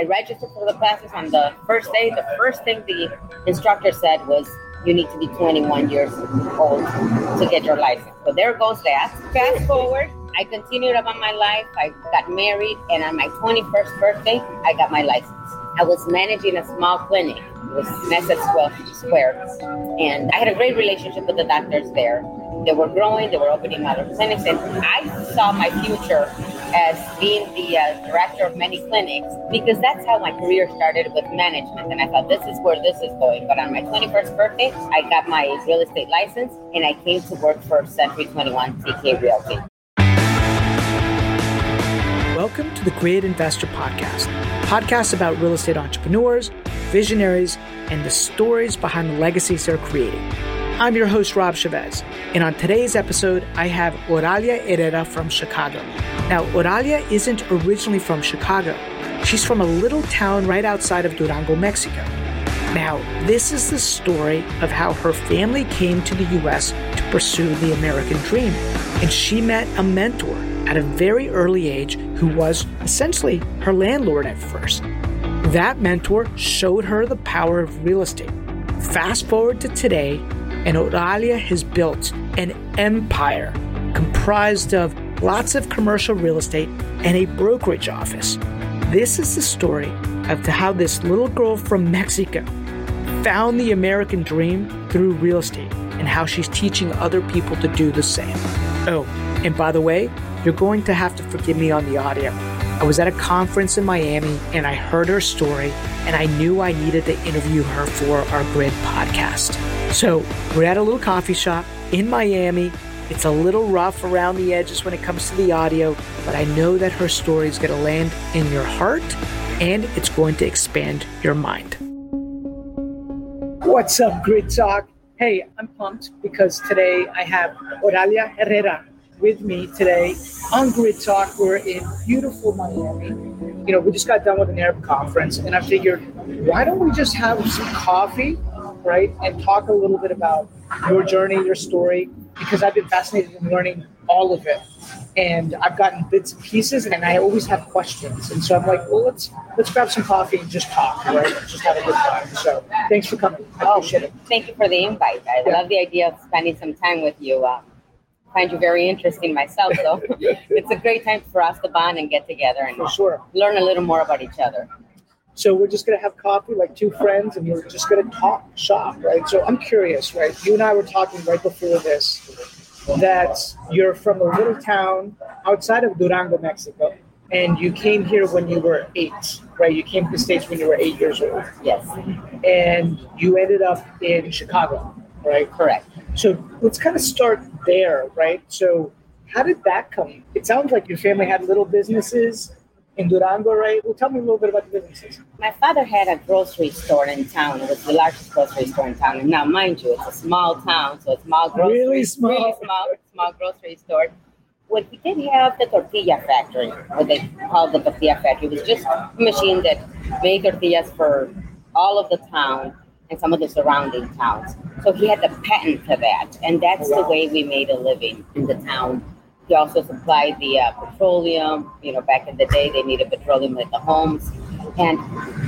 I registered for the classes on the first day. The first thing the instructor said was, you need to be 21 years old to get your license. So there goes that. Fast forward, I continued on my life. I got married, and on my 21st birthday, I got my license. I was managing a small clinic. Was Mesa Square. And I had a great relationship with the doctors there. They were growing, they were opening other clinics, and I saw my future as being the uh, director of many clinics because that's how my career started with management. And I thought, this is where this is going. But on my 21st birthday, I got my real estate license and I came to work for Century 21 TK Realty. Welcome to the Create Investor Podcast, podcast about real estate entrepreneurs, visionaries, and the stories behind the legacies they're creating. I'm your host, Rob Chevez, and on today's episode, I have Oralia Herrera from Chicago. Now, Oralia isn't originally from Chicago. She's from a little town right outside of Durango, Mexico. Now, this is the story of how her family came to the US to pursue the American dream. And she met a mentor at a very early age who was essentially her landlord at first. That mentor showed her the power of real estate. Fast forward to today, and Oralia has built an empire comprised of lots of commercial real estate and a brokerage office. This is the story of how this little girl from Mexico found the American dream through real estate and how she's teaching other people to do the same. Oh, and by the way, you're going to have to forgive me on the audio. I was at a conference in Miami and I heard her story, and I knew I needed to interview her for our Grid podcast. So we're at a little coffee shop in Miami. It's a little rough around the edges when it comes to the audio, but I know that her story is going to land in your heart and it's going to expand your mind. What's up, Grid Talk? Hey, I'm pumped because today I have Oralia Herrera with me today on Grid Talk. We're in beautiful Miami. You know, we just got done with a NAHREP conference, and I figured, why don't we just have some coffee, right, and talk a little bit about your journey, your story, because I've been fascinated in learning all of it. And I've gotten bits and pieces, and I always have questions. And so I'm like, well, let's let's grab some coffee and just talk, right? Just have a good time. So thanks for coming. I Oh, appreciate it. thank you for the invite. I Yeah. love the idea of spending some time with you. Uh, find you very interesting myself, so it's a great time for us to bond and get together and sure. learn a little more about each other. So we're just gonna have coffee like two friends, and we're just gonna talk shop, right? So I'm curious, right? You and I were talking right before this that you're from a little town outside of Durango, Mexico, and you came here when you were eight, right? You came to the states when you were eight years old, Yes, and you ended up in Chicago, right? correct. So let's kind of start there, right? So how did that come? It sounds like your family had little businesses in Durango, right? Well, tell me a little bit about the businesses. My father had a grocery store in town. It was the largest grocery store in town. And now, mind you, it's a small town, so it's small grocery, Really small. really small, small grocery store. Well, he did have the tortilla factory, what they called the tortilla factory. It was just a machine that made tortillas for all of the town and some of the surrounding towns. So he had the patent for that, and that's the way we made a living in the town. He also supplied the uh, petroleum. You know, back in the day, they needed petroleum at the homes. And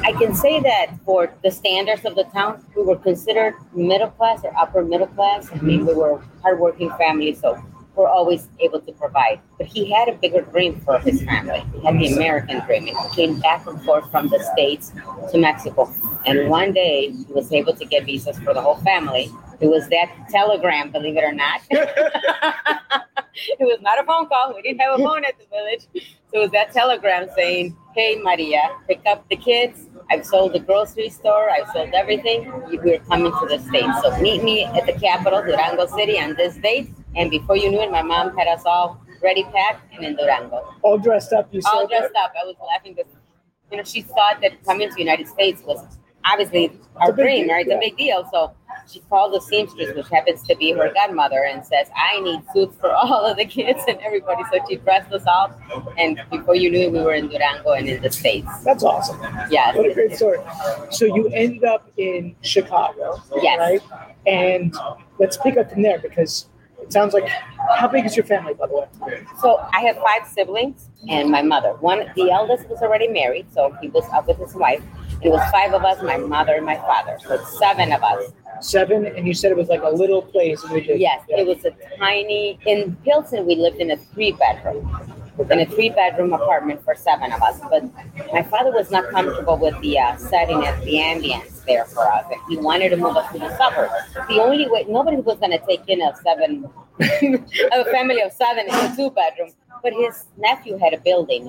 I can say that for the standards of the town, we were considered middle class or upper middle class. I mean, we were hardworking family, so we're always able to provide. But he had a bigger dream for his family. He had the American dream. And he came back and forth from the States to Mexico. And one day, he was able to get visas for the whole family. It was that telegram, believe it or not. it was not a phone call. We didn't have a phone at the village. So it was that telegram saying, Hey, Maria, pick up the kids. I've sold the grocery store. I've sold everything. We're coming to the States. So meet me at the capital, Durango City, on this date. And before you knew it, my mom had us all ready packed and in Durango. All dressed up, you said. All dressed up. I was laughing because, you know, she thought that coming to the United States was obviously our dream, deal, right? It's yeah. a big deal. So she called the seamstress, which happens to be her godmother, and says, "I need suits for all of the kids and everybody." So she dressed us up, and before you knew it, we were in Durango and in the states. That's awesome. Yeah. What a great story. So you ended up in Chicago, Yes. right? And let's pick up from there because It sounds like how big is your family, by the way? So I have five siblings and my mother. One, the eldest was already married, so he was up with his wife. It was five of us, my mother and my father. So it's seven of us. Seven, and you said it was like a little place. And we just, Yes, yeah. it was a tiny. In Pilsen, we lived in a three bedroom, in a three bedroom apartment for seven of us. But my father was not comfortable with the uh, setting and the ambience there for us. And he wanted to move us to the suburbs. The only way nobody was going to take in a seven, a family of seven in a two bedroom. But his nephew had a building.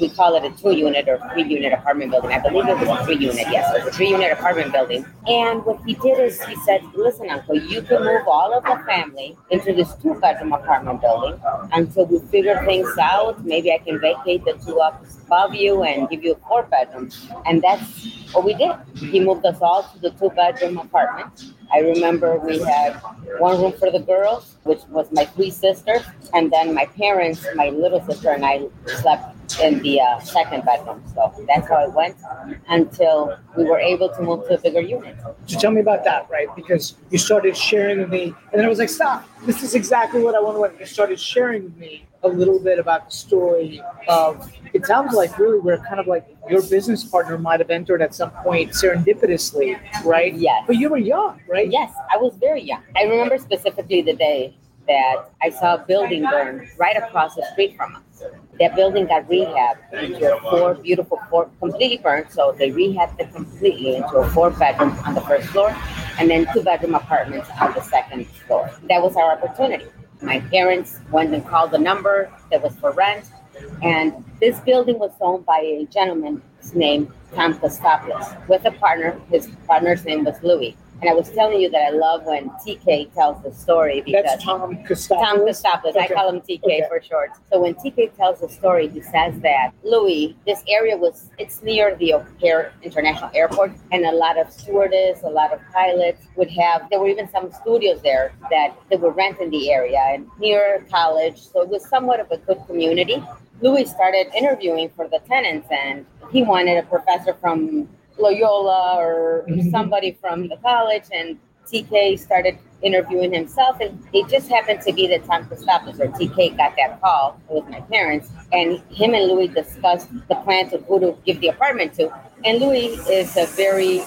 We call it a two unit or three unit apartment building. I believe it was a three unit. Yes, it was a three unit apartment building. And what he did is he said, "Listen, Uncle, you can move all of the family into this two bedroom apartment building until we figure things out. Maybe I can vacate the two up above you and give you a four bedroom." And that's what we did. He moved us all to the two bedroom apartment. I remember we had one room for the girls, which was my three sisters, and then my parents, my little sister, and I slept in the uh, second bedroom. So that's how it went until we were able to move to a bigger unit. So tell me about that, right? Because you started sharing with me, and then I was like, stop. This is exactly what I want to. You started sharing with me a little bit about the story of. It sounds like really where kind of like your business partner might have entered at some point serendipitously, right? Yes. But you were young, right? Yes, I was very young. I remember specifically the day that I saw a building burn right across the street from us. That building got rehabbed into a four beautiful four completely burned. So they rehabbed it completely into a four bedroom on the first floor and then two bedroom apartments on the second floor. That was our opportunity. My parents went and called the number that was for rent. And this building was owned by a gentleman named Tom Kostopoulos with a partner. His partner's name was Louis. And I was telling you that I love when TK tells the story because That's Tom Costopoulos. Tom Kostopoulos. I call him TK Okay. for short. So when TK tells the story, he says that Louis, this area was it's near the O'Hare International Airport, and a lot of stewardess, a lot of pilots would have. There were even some studios there that they would rent in the area and near college. So it was somewhat of a good community. Louis started interviewing for the tenants, and he wanted a professor from Loyola or Mhm. somebody from the college, and TK started interviewing himself, and it just happened to be the that Tom Christopoulos or TK got that call with my parents, and him and Louis discussed the plan to who to give the apartment to. And Louis is a very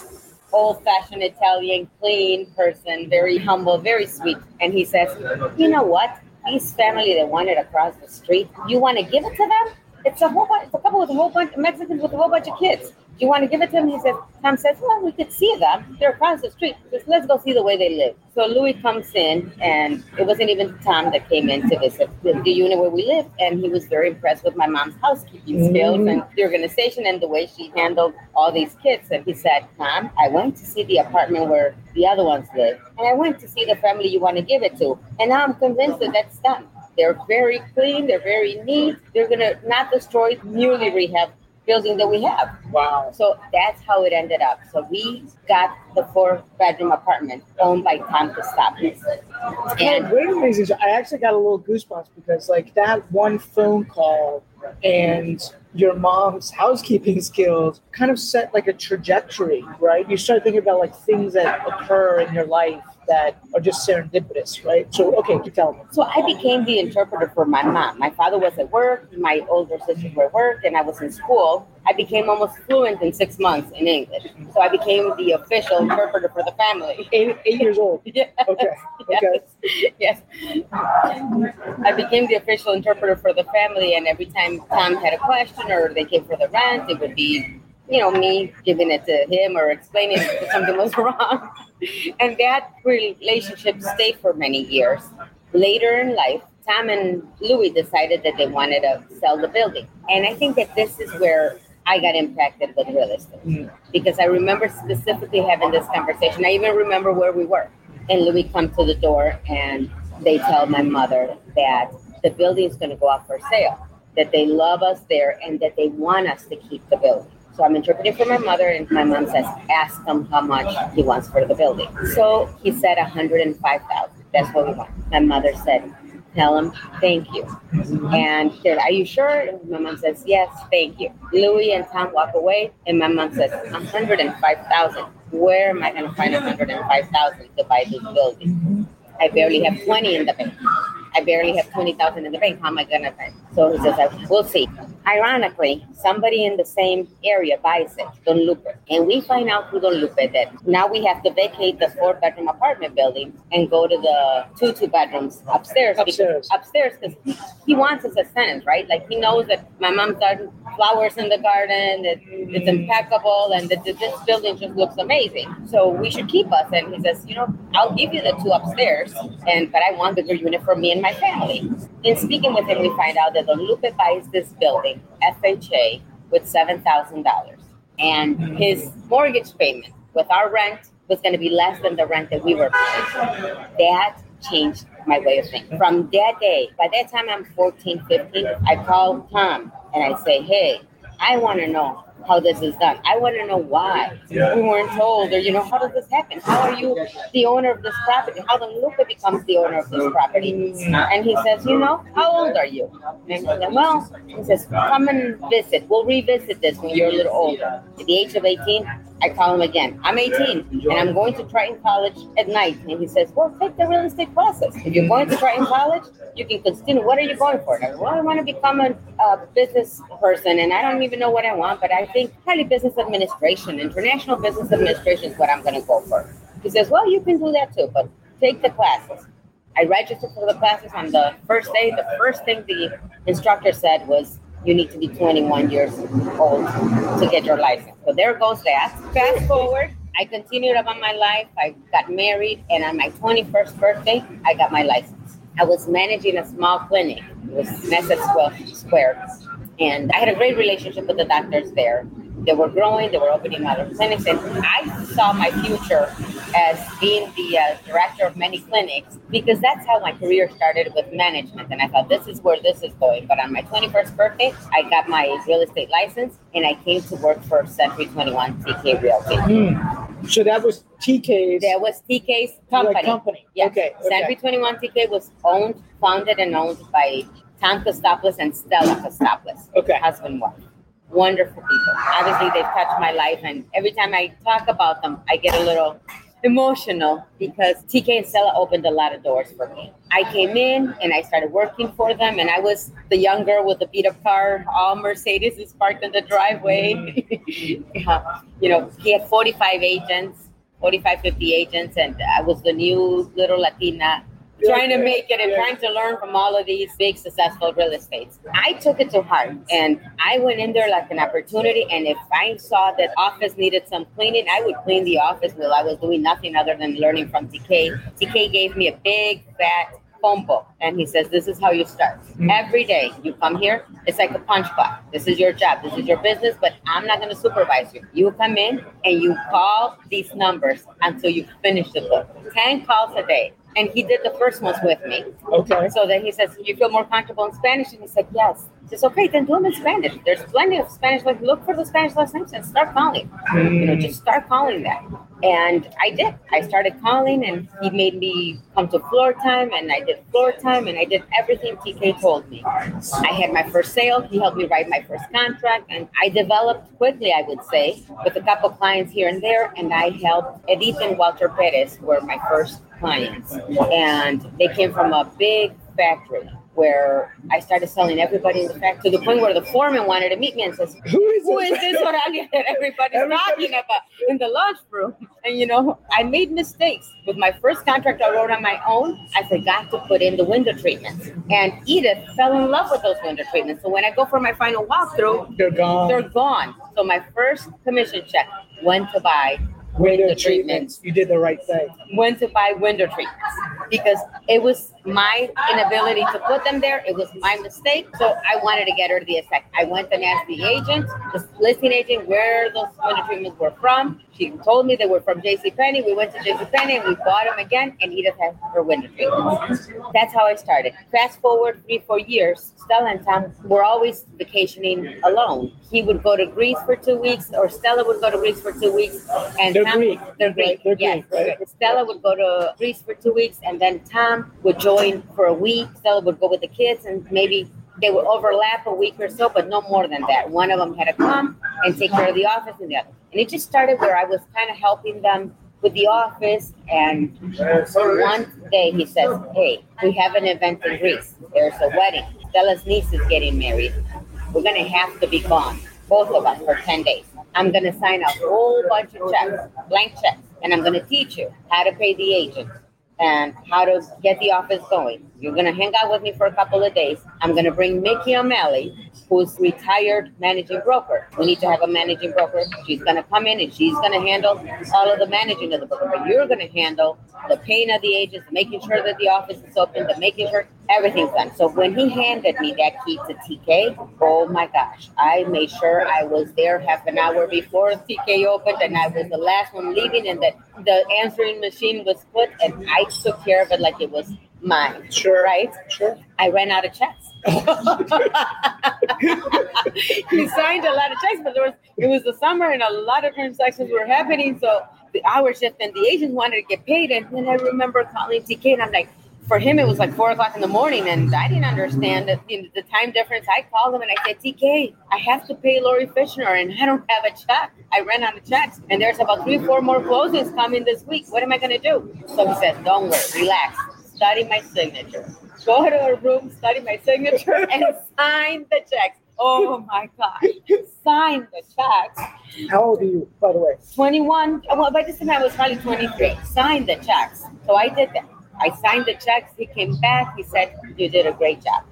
old-fashioned Italian, clean person, very humble, very sweet, and he says, "You know what? These family that wanted across the street, you want to give it to them? It's a whole bunch, it's a couple with a whole bunch of Mexicans with a whole bunch of kids. You want to give it to them? He said, Tom says, well, we could see them. They're across the street. Just let's go see the way they live. So Louis comes in, and it wasn't even Tom that came in to visit the, the unit where we live, and he was very impressed with my mom's housekeeping skills Mhm. and the organization and the way she handled all these kids. And he said, Tom, I went to see the apartment where the other ones live, and I went to see the family you want to give it to, and now I'm convinced that that's done. They're very clean. They're very neat. They're gonna not destroy newly rehab building that we have. Wow. So that's how it ended up. So we got the four bedroom apartment owned by Tom Kostopoulos. And And great amazing. So I actually got a little goosebumps because like that one phone call and your mom's housekeeping skills kind of set like a trajectory, right? You start thinking about like things that occur in your life that are just serendipitous, right? So okay, keep telling me. so I became the interpreter for my mom. My father was at work, my older sisters were at work, and I was in school. I became almost fluent in six months in English. So I became the official interpreter for the family. Eight, eight years old. Yes. Okay. Okay. Yes. I became the official interpreter for the family, and every time Tom had a question or they came for the rent, it would be, you know, me giving it to him or explaining if something was wrong. And that relationship stayed for many years. Later in life, Tom and Louis decided that they wanted to sell the building. And I think that this is where I got impacted with real estate Mm. because I remember specifically having this conversation. I even remember where we were. And Louis comes to the door and they tell my mother that the building is going to go up for sale, that they love us there and that they want us to keep the building. So I'm interpreting for my mother, and my mom says, "Ask him how much he wants for the building." So he said, "105,000. That's what we want." My mother said, "Tell him thank you." And they're like, Are you sure? And my mom says, Yes, thank you. Louis and Tom walk away, and my mom says, 105000 Where am I going to find 105000 to buy this building? I barely have 20 in the bank. I barely have 20,000 in the bank. How am I going to pay? So he says, we'll see. Ironically, somebody in the same area buys it, Don Lupe. And we find out through Don Lupe that now we have to vacate the four bedroom apartment building and go to the two two bedrooms upstairs. Upstairs. Because, upstairs because he, he wants us as tenants, right? Like he knows that my mom's got flowers in the garden, that it's impeccable, and that this building just looks amazing. So we should keep us. And he says, you know, I'll give you the two upstairs, and but I want the bigger unit for me and my family. In speaking with him, we find out that Don Lupe buys this building, FHA, with seven thousand dollars, and his mortgage payment with our rent was going to be less than the rent that we were paying. That changed my way of thinking. From that day, by that time I'm 14, 15, I call Tom and I say, hey, I want to know how this is done. I want to know why we weren't told, or you know, how does this happen? How are you the owner of this property? How the Lupe becomes the owner of this property? And he says, you know, how old are you? And I said, well, he says, come and visit. We'll revisit this when you're a little older. At the age of 18, I call him again. I'm 18 and I'm going to Triton College at night. And he says, Well, take the real estate classes. If you're going to Triton College, you can continue. What are you going for? I well, I want to become a, a business person and I don't even know what I want, but I think probably business administration, international business administration is what I'm going to go for. He says, Well, you can do that too, but take the classes. I registered for the classes on the first day. The first thing the instructor said was, you need to be 21 years old to get your license. So there goes that. Fast forward, I continued about my life. I got married, and on my 21st birthday, I got my license. I was managing a small clinic. It was Mesa Square. And I had a great relationship with the doctors there. They were growing, they were opening other clinics, and I saw my future as being the uh, director of many clinics because that's how my career started with management. And I thought, this is where this is going. But on my 21st birthday, I got my real estate license and I came to work for Century 21 TK Realty. Mm. So that was TK's. That was TK's company. company. Yeah. Okay. Century 21 TK was owned, founded, and owned by Tom Costopoulos and Stella Costopoulos. Okay. Husband wife wonderful people. Obviously, they've touched my life, and every time I talk about them, I get a little emotional because TK and Stella opened a lot of doors for me. I came in and I started working for them, and I was the young girl with the beat up car. All Mercedes is parked in the driveway. yeah. Mm-hmm. Uh, you know, he had 45 agents, 45, 50 agents, and I was the new little Latina trying to make it and trying to learn from all of these big successful real estates. I took it to heart and I went in there like an opportunity. And if I saw that office needed some cleaning, I would clean the office while I was doing nothing other than learning from TK. TK gave me a big fat phone book and he says this is how you start mm-hmm. every day you come here it's like a punch clock this is your job this is your business but i'm not going to supervise you you come in and you call these numbers until you finish the book 10 calls a day and he did the first ones with me. Okay. So then he says, "You feel more comfortable in Spanish?" And he said, "Yes." He says, "Okay, then do them in Spanish. There's plenty of Spanish. Like, look for the Spanish last names and start calling. Mm. You know, just start calling them." And I did. I started calling, and he made me come to floor time, and I did floor time, and I did everything TK told me. I had my first sale. He helped me write my first contract, and I developed quickly, I would say, with a couple clients here and there. And I helped Edith and Walter Perez were my first clients, and they came from a big factory where I started selling everybody in the factory to the point where the foreman wanted to meet me and says, Who is, Who is this Oralia that everybody's Everybody. talking about in the lunchroom? And you know, I made mistakes. With my first contract I wrote on my own, I forgot to put in the window treatments. And Edith fell in love with those window treatments. So when I go for my final walkthrough, they're gone. They're gone. So my first commission check went to buy window, treatments. treatments. You did the right thing. Went to buy window treatments because it was my inability to put them there. It was my mistake. So I wanted to get her the effect. I went and asked the agent, the listing agent, where those window treatments were from. She told me they were from J.C. Penney. We went to J.C. Penney and we bought them again, and Edith has her window treatments. That's how I started. Fast forward three, four years, Stella and Tom were always vacationing alone. He would go to Greece for two weeks, or Stella would go to Greece for two weeks, and they're Tom, Greek. They're Greek. Right, they're yes. Greek, right? Stella would go to Greece for two weeks, and then Tom would join for a week. Stella would go with the kids, and maybe they would overlap a week or so, but no more than that. One of them had to come and take care of the office and the other. And it just started where I was kind of helping them with the office. And one day he says, Hey, we have an event in Greece. There's a wedding. Stella's niece is getting married. We're going to have to be gone, both of us, for 10 days. I'm going to sign a whole bunch of checks, blank checks, and I'm going to teach you how to pay the agent and how to get the office going. You're to hang out with me for a couple of days. I'm to bring Mickey O'Malley, who's retired managing broker. We need to have a managing broker. She's going to come in and she's going to handle all of the managing of the broker. But you're going to handle the paying of the agents, making sure that the office is open, the making sure everything's done. So when he handed me that key to TK, oh my gosh, I made sure I was there half an hour before TK opened and I was the last one leaving and that the answering machine was put and I took care of it like it was mine. Sure. Right? Sure. I ran out of checks. Oh, he signed a lot of checks, but there was it was the summer and a lot of transactions were happening. So the hour shift and the agents wanted to get paid. And then I remember calling TK and I'm like, for him it was like four o'clock in the morning and I didn't understand the, the time difference. I called him and I said, TK, I have to pay Lori Fishner and I don't have a check. I ran out of checks and there's about three, four more closings coming this week. What am I gonna do? So he said, Don't worry, relax, study my signature. Go to a room, study my signature, and sign the checks. Oh my God. Sign the checks. How old are you, by the way? 21. Well, by this time I was probably 23. Signed the checks. So I did that. I signed the checks. He came back. He said, You did a great job.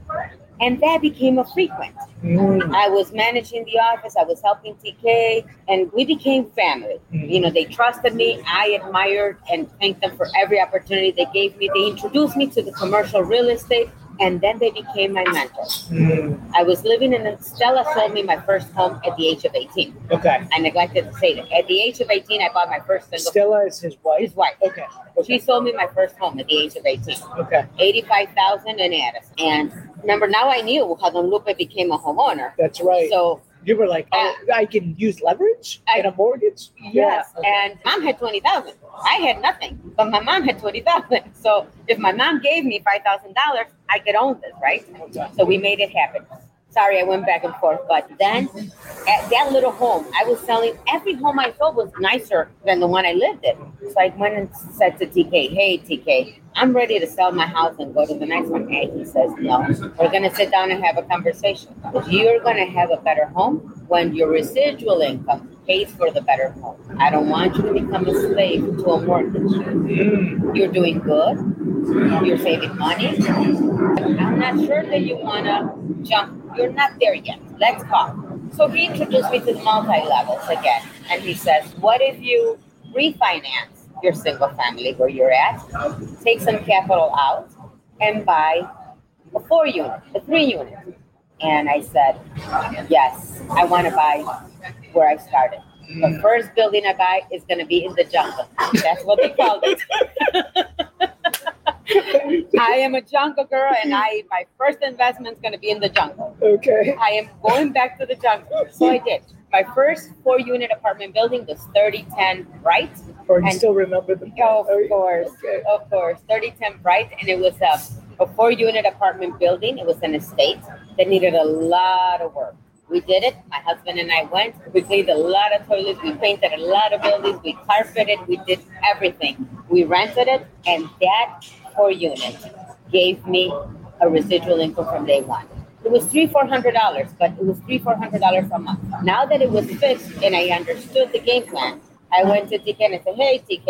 And that became a frequent. Mm. I was managing the office. I was helping TK, and we became family. Mm. You know, they trusted me. I admired and thanked them for every opportunity they gave me. They introduced me to the commercial real estate, and then they became my mentors. Mm. I was living in Stella sold me my first home at the age of 18. Okay. I neglected to say that. At the age of 18, I bought my first single Stella is his wife. his wife. Okay. She sold me my first home at the age of 18. Okay. 85,000 in Addis. And remember, now I knew how Don Lupe became a homeowner. That's right. So you were like, oh, I can use leverage I- in a mortgage. Yes, Yeah. and mom had twenty thousand. I had nothing, but my mom had twenty thousand. So if my mom gave me five thousand dollars, I could own this, right? So we made it happen. Sorry, I went back and forth, but then at that little home, I was selling. Every home I sold was nicer than the one I lived in. So I went and said to TK, "Hey, TK, I'm ready to sell my house and go to the next one." And he says, "No, we're gonna sit down and have a conversation. You're gonna have a better home when your residual income pays for the better home. I don't want you to become a slave to a mortgage. You're doing good. You're saving money. I'm not sure that you wanna jump. You're not there yet. Let's talk." So he introduced me to the multi levels again, and he says, "What if you refinance your single family where you're at, take some capital out, and buy a four unit, a three unit?" And I said, "Yes, I want to buy where I started." The mm. first building I buy is going to be in the jungle. That's what they called it. I am a jungle girl, and I my first investment is going to be in the jungle. Okay. I am going back to the jungle. So I did. My first four unit apartment building was 3010 Bright. Or you And- still remember the Oh, of oh, course, Okay. of course. 3010 Bright, and it was a, a four unit apartment building. It was an estate that needed a lot of work. We did it. My husband and I went. We cleaned a lot of toilets. We painted a lot of buildings. We carpeted. We did everything. We rented it, and that four unit gave me a residual income from day one. It was three, four hundred dollars, but it was three, four hundred dollars a month. Now that it was fixed and I understood the game plan, I went to TK and I said, "Hey, TK."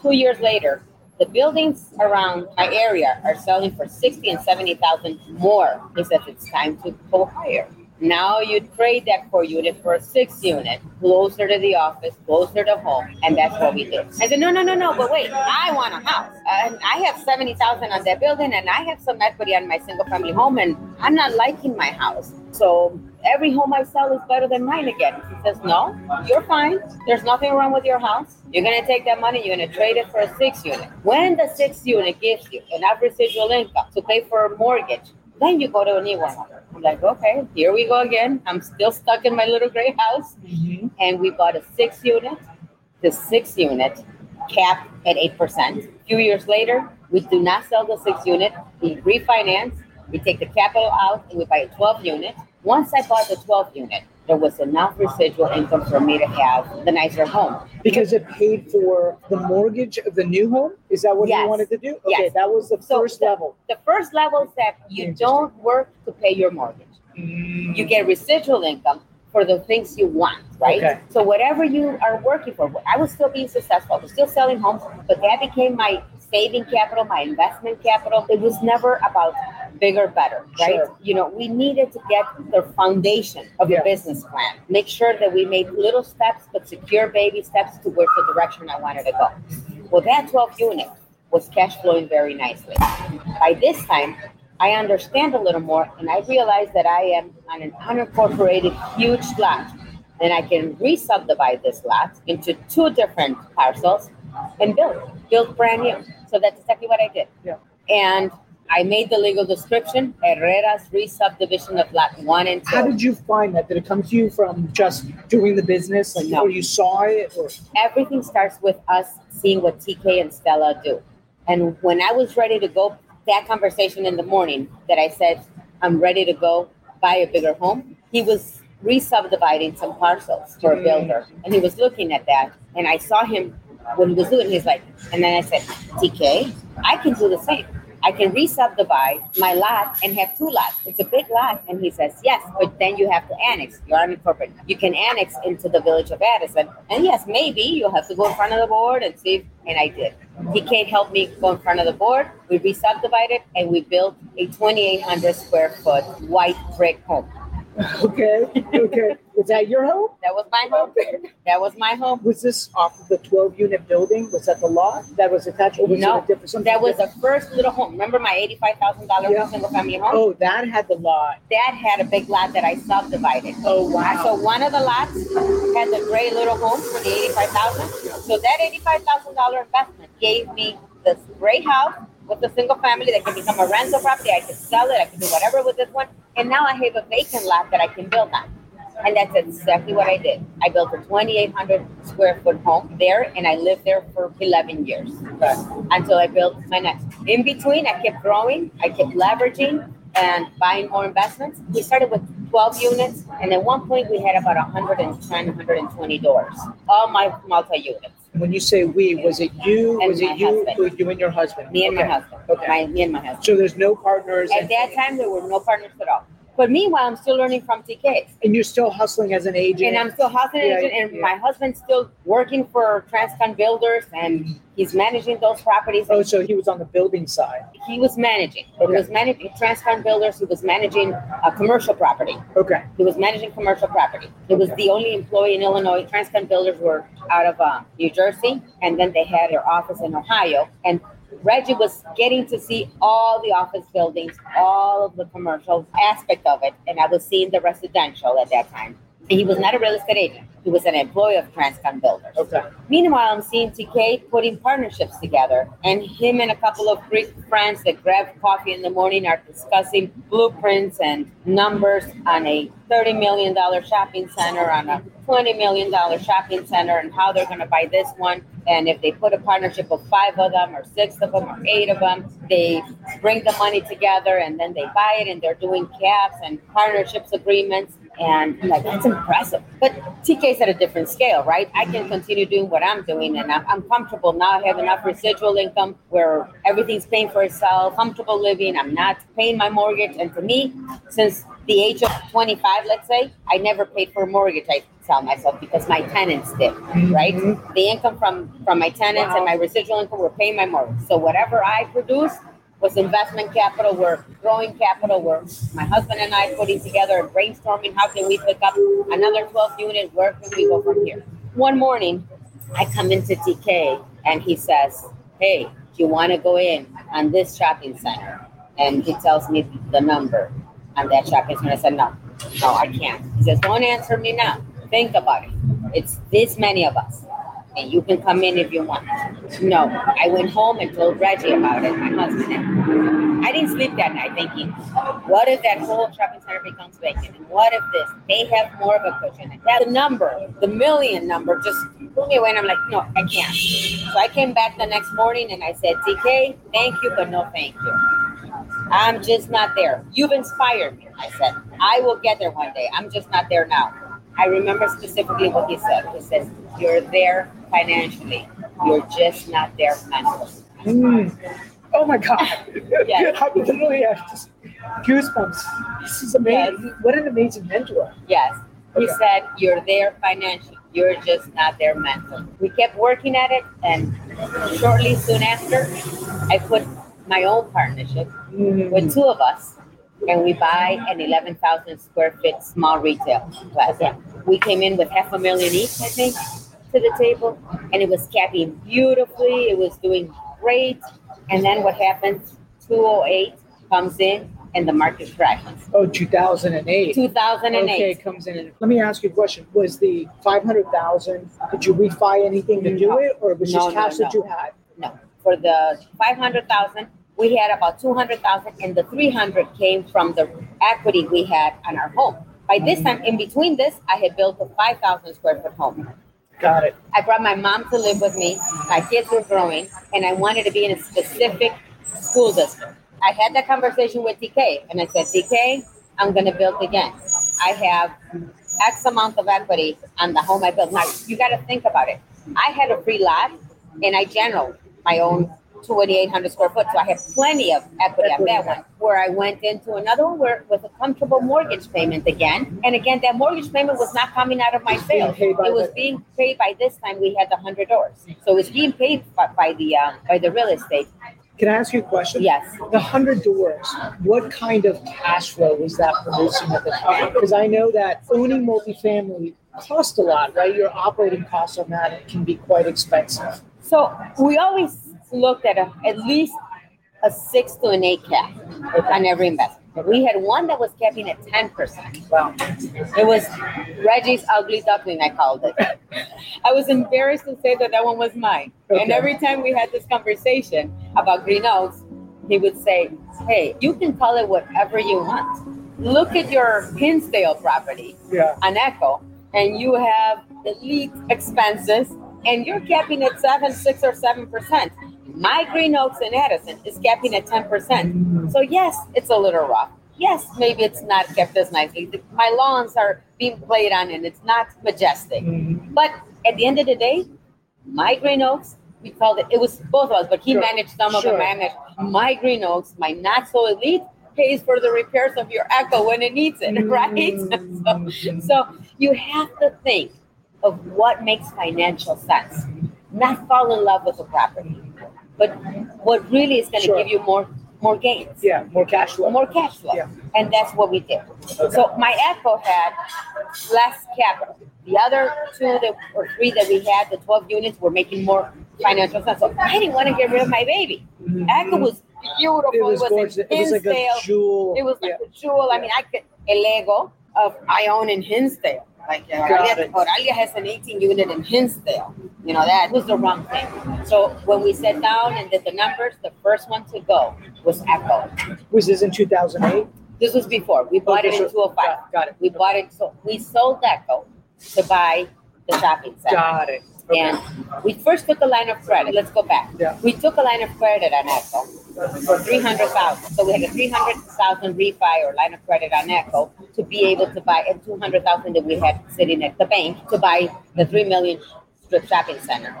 Two years later, the buildings around my area are selling for sixty and seventy thousand more. He says it's time to go higher. Now you trade that four unit for a six unit, closer to the office, closer to home, and that's what we did. I said, no, no, no, no, but wait, I want a house, and I have seventy thousand on that building, and I have some equity on my single family home, and I'm not liking my house, so every home I sell is better than mine again. He says, no, you're fine. There's nothing wrong with your house. You're gonna take that money, you're gonna trade it for a six unit. When the six unit gives you enough residual income to pay for a mortgage, then you go to a new one. I'm like, okay, here we go again. I'm still stuck in my little gray house. Mhm. And we bought a six unit. The six unit capped at 8%. A few years later, we do not sell the six unit. We refinance. We take the capital out and we buy a 12 unit. Once I bought the 12 unit, there was enough residual income for me to have the nicer home. Because it paid for the mortgage of the new home? Is that what Yes. you wanted to do? Okay, Yes. that was the So first the- level. The first level is that you don't work to pay your mortgage. You get residual income for the things you want, right? Okay. So whatever you are working for, I was still being successful. I was still selling homes, but that became my saving capital, my investment capital. It was never about bigger, better, right? Sure. You know, we needed to get the foundation of Yeah. a business plan. Make sure that we made little steps, but secure baby steps towards the direction I wanted to go. Well, that 12 unit was cash flowing very nicely. By this time, I understand a little more and I realize that I am on an unincorporated huge lot and I can re-subdivide this lot into two different parcels and build, build brand new. So that's exactly what I did. Yeah. And I made the legal description, Herrera's re-subdivision of lot one and two. How did you find that? Did it come to you from just doing the business, like, No. or you saw it, or everything starts with us seeing what TK and Stella do. And when I was ready to go, that conversation in the morning that I said, I'm ready to go buy a bigger home, he was re subdividing some parcels for a Mm. builder. And he was looking at that. And I saw him when he was doing, he's like, and then I said, TK, I can do the same. I can re-subdivide my lot and have two lots. It's a big lot. And he says, yes, but then you have to annex. You're unincorporated. You can annex into the village of Addison. And yes, maybe you'll have to go in front of the board and see. if- And I did. He can't help me go in front of the board. We re-subdivided and we built a 2,800 square foot white brick home. okay, okay, was that your home? That was my home. That was my home. Was this off of the twelve unit building? Was that the lot that was attached, or was No, it a different? That was the first little home. Remember my eighty-five thousand dollar Yeah. single family home? Oh, that had the lot. That had a big lot that I subdivided. Oh wow. So one of the lots had the gray little home for the eighty-five thousand. So that eighty-five thousand dollar investment gave me this gray house with a single family that can become a rental property. I could sell it. I could do whatever with this one. And now I have a vacant lot that I can build on. And that's exactly what I did. I built a 2,800 square foot home there, and I lived there for 11 years Okay. until I built my next. In between, I kept growing, I kept leveraging and buying more investments. We started with 12 units, and at one point, we had about 110, 120 doors, all my multi units. When you say we, was it you? And was it you? husband. You and your husband. Me and Okay. my husband. Okay. My, me and my husband. So there's no partners, At that time, there were no partners at all. But meanwhile, I'm still learning from TK. and you're still hustling as an agent. And I'm still hustling Yeah, agent, and yeah. my husband's still working for Transcon Builders, and he's managing those properties. oh, so he was on the building side. he was managing. He was managing Transcon Builders. He was managing a commercial property. Okay. He was managing commercial property. He was the only employee in Illinois. Transcon Builders were out of uh, New Jersey, and then they had their office in Ohio. And Reggie was getting to see all the office buildings, all of the commercial aspect of it, and I was seeing the residential at that time. He was not a real estate agent. He was an employee of Transcon Builders. Okay. Meanwhile, I'm seeing TK putting partnerships together, and him and a couple of Greek friends that grab coffee in the morning are discussing blueprints and numbers on a $30 million shopping center, on a $20 million shopping center, and how they're going to buy this one. And if they put a partnership of five of them, or six of them, or eight of them, they bring the money together and then they buy it, and they're doing caps and partnerships agreements. And I'm like, that's impressive. But TK's at a different scale, right? I can continue doing what I'm doing and I'm, I'm comfortable now. I have enough residual income where everything's paying for itself, comfortable living. I'm not paying my mortgage. And for me, since the age of 25, let's say, I never paid for a mortgage. I tell myself because my tenants did, right? Mhm. The income from, from my tenants Wow. and my residual income were paying my mortgage. So whatever I produced was investment capital, we're growing capital, we're my husband and I putting together and brainstorming how can we pick up another 12 unit, where can we go from here? One morning, I come into TK and he says, Hey, do you want to go in on this shopping center? And he tells me the number on that shopping center. I said, No, no, I can't. He says, Don't answer me now. Think about it. It's this many of us. And you can come in if you want. No, I went home and told Reggie about it, my husband. And I didn't sleep that night thinking, what if that whole shopping center becomes vacant? And what if this? They have more of a cushion. And that number, the million number, just blew me away. And I'm like, no, I can't. So I came back the next morning and I said, TK, thank you, but no thank you. I'm just not there. You've inspired me. I said, I will get there one day. I'm just not there now. I remember specifically what he said. He says, You're there financially, you're just not there mentally. Mm. Oh my God. Yes. I literally have just goosebumps. This is amazing. Yes. What an amazing mentor. Yes. He said, You're there financially, you're just not there mentally. We kept working at it, and shortly soon after, I put my own partnership Mm. with two of us, and we buy an 11,000 square feet small retail plaza. We came in with half a million each, I think, to the table, and it was capping beautifully. It was doing great. And then what happens? 208 comes in, and the market crashes. Oh, 2008. 2008. Okay, comes in. Let me ask you a question. Was the 500,000, did you refi anything to do No. it, or it was No, just no, cash that you had? No, for the five hundred thousand, we had about two hundred thousand, and the three hundred came from the equity we had on our home. By this mm-hmm. time, in between this, I had built a five thousand square foot home. Got it. I brought my mom to live with me. My kids were growing, and I wanted to be in a specific school district. I had that conversation with TK, and I said, TK, I'm going to build again. I have X amount of equity on the home I built. Now, you got to think about it. I had a free lot, and I general my own 2,800 square foot, so I have plenty of equity on that one. Where I went into another one where with a comfortable mortgage payment again, and again that mortgage payment was not coming out of my sales. It was being paid by this time. We had the hundred doors, so it was being paid by, by the uh, by the real estate. Can I ask you a question? Yes. The 100 doors, what kind of cash flow was that producing at the time? Because I know that owning multifamily costs a lot, right? Your operating costs on that can be quite expensive. So we always looked at a, at least a six to an eight cap on every investment. We had one that was capping at ten percent. Wow. It was Reggie's ugly duckling, I called it. I was embarrassed to say that that one was mine. And every time we had this conversation about green oaks, he would say, "Hey, you can call it whatever you want. Look at your Hinsdale property Yeah. on Echo, and you have elite expenses, and you're capping at seven, six, or seven percent. My Green Oaks in Addison is capping at ten percent. So yes, it's a little rough. Yes, maybe it's not kept as nicely. My lawns are being played on, and it's not majestic. Mhm. But at the end of the day, my Green Oaks, we called it. It was both of us, but he Sure. managed some of Sure. them. I managed my Green Oaks. My not so elite pays for the repairs of your Echo when it needs it, right? Mhm. So, so you have to think of what makes financial sense. Not fall in love with the property, but what really is going to Sure. give you more more gains, Yeah, more cash flow. more cash flow, Yeah. and that's what we did. So my Echo had less capital. The other two that or three that we had, the twelve units, were making more financial sense. So I didn't want to get rid of my baby. Mhm. Echo was beautiful. It was in gorgeous. It was like a jewel. It was like Yeah. a jewel. I mean, I could a Lego of I own in Hinsdale. Like uh, it. Has an 18 unit in Hinsdale. You know that was the wrong thing. So when we sat down and did the numbers, the first one to go was Echo. Was this in 2008? This was before we bought Okay, it in so- 205. got- got it. We bought it. So we sold Echo to buy the shopping center. Got it. Okay. And we first took a line of credit. Let's go back. Yeah. We took a line of credit on Echo for three hundred thousand. So we had a three hundred thousand refi or line of credit on Echo to be able to buy and two hundred thousand that we had sitting at the bank to buy the three million strip shopping center.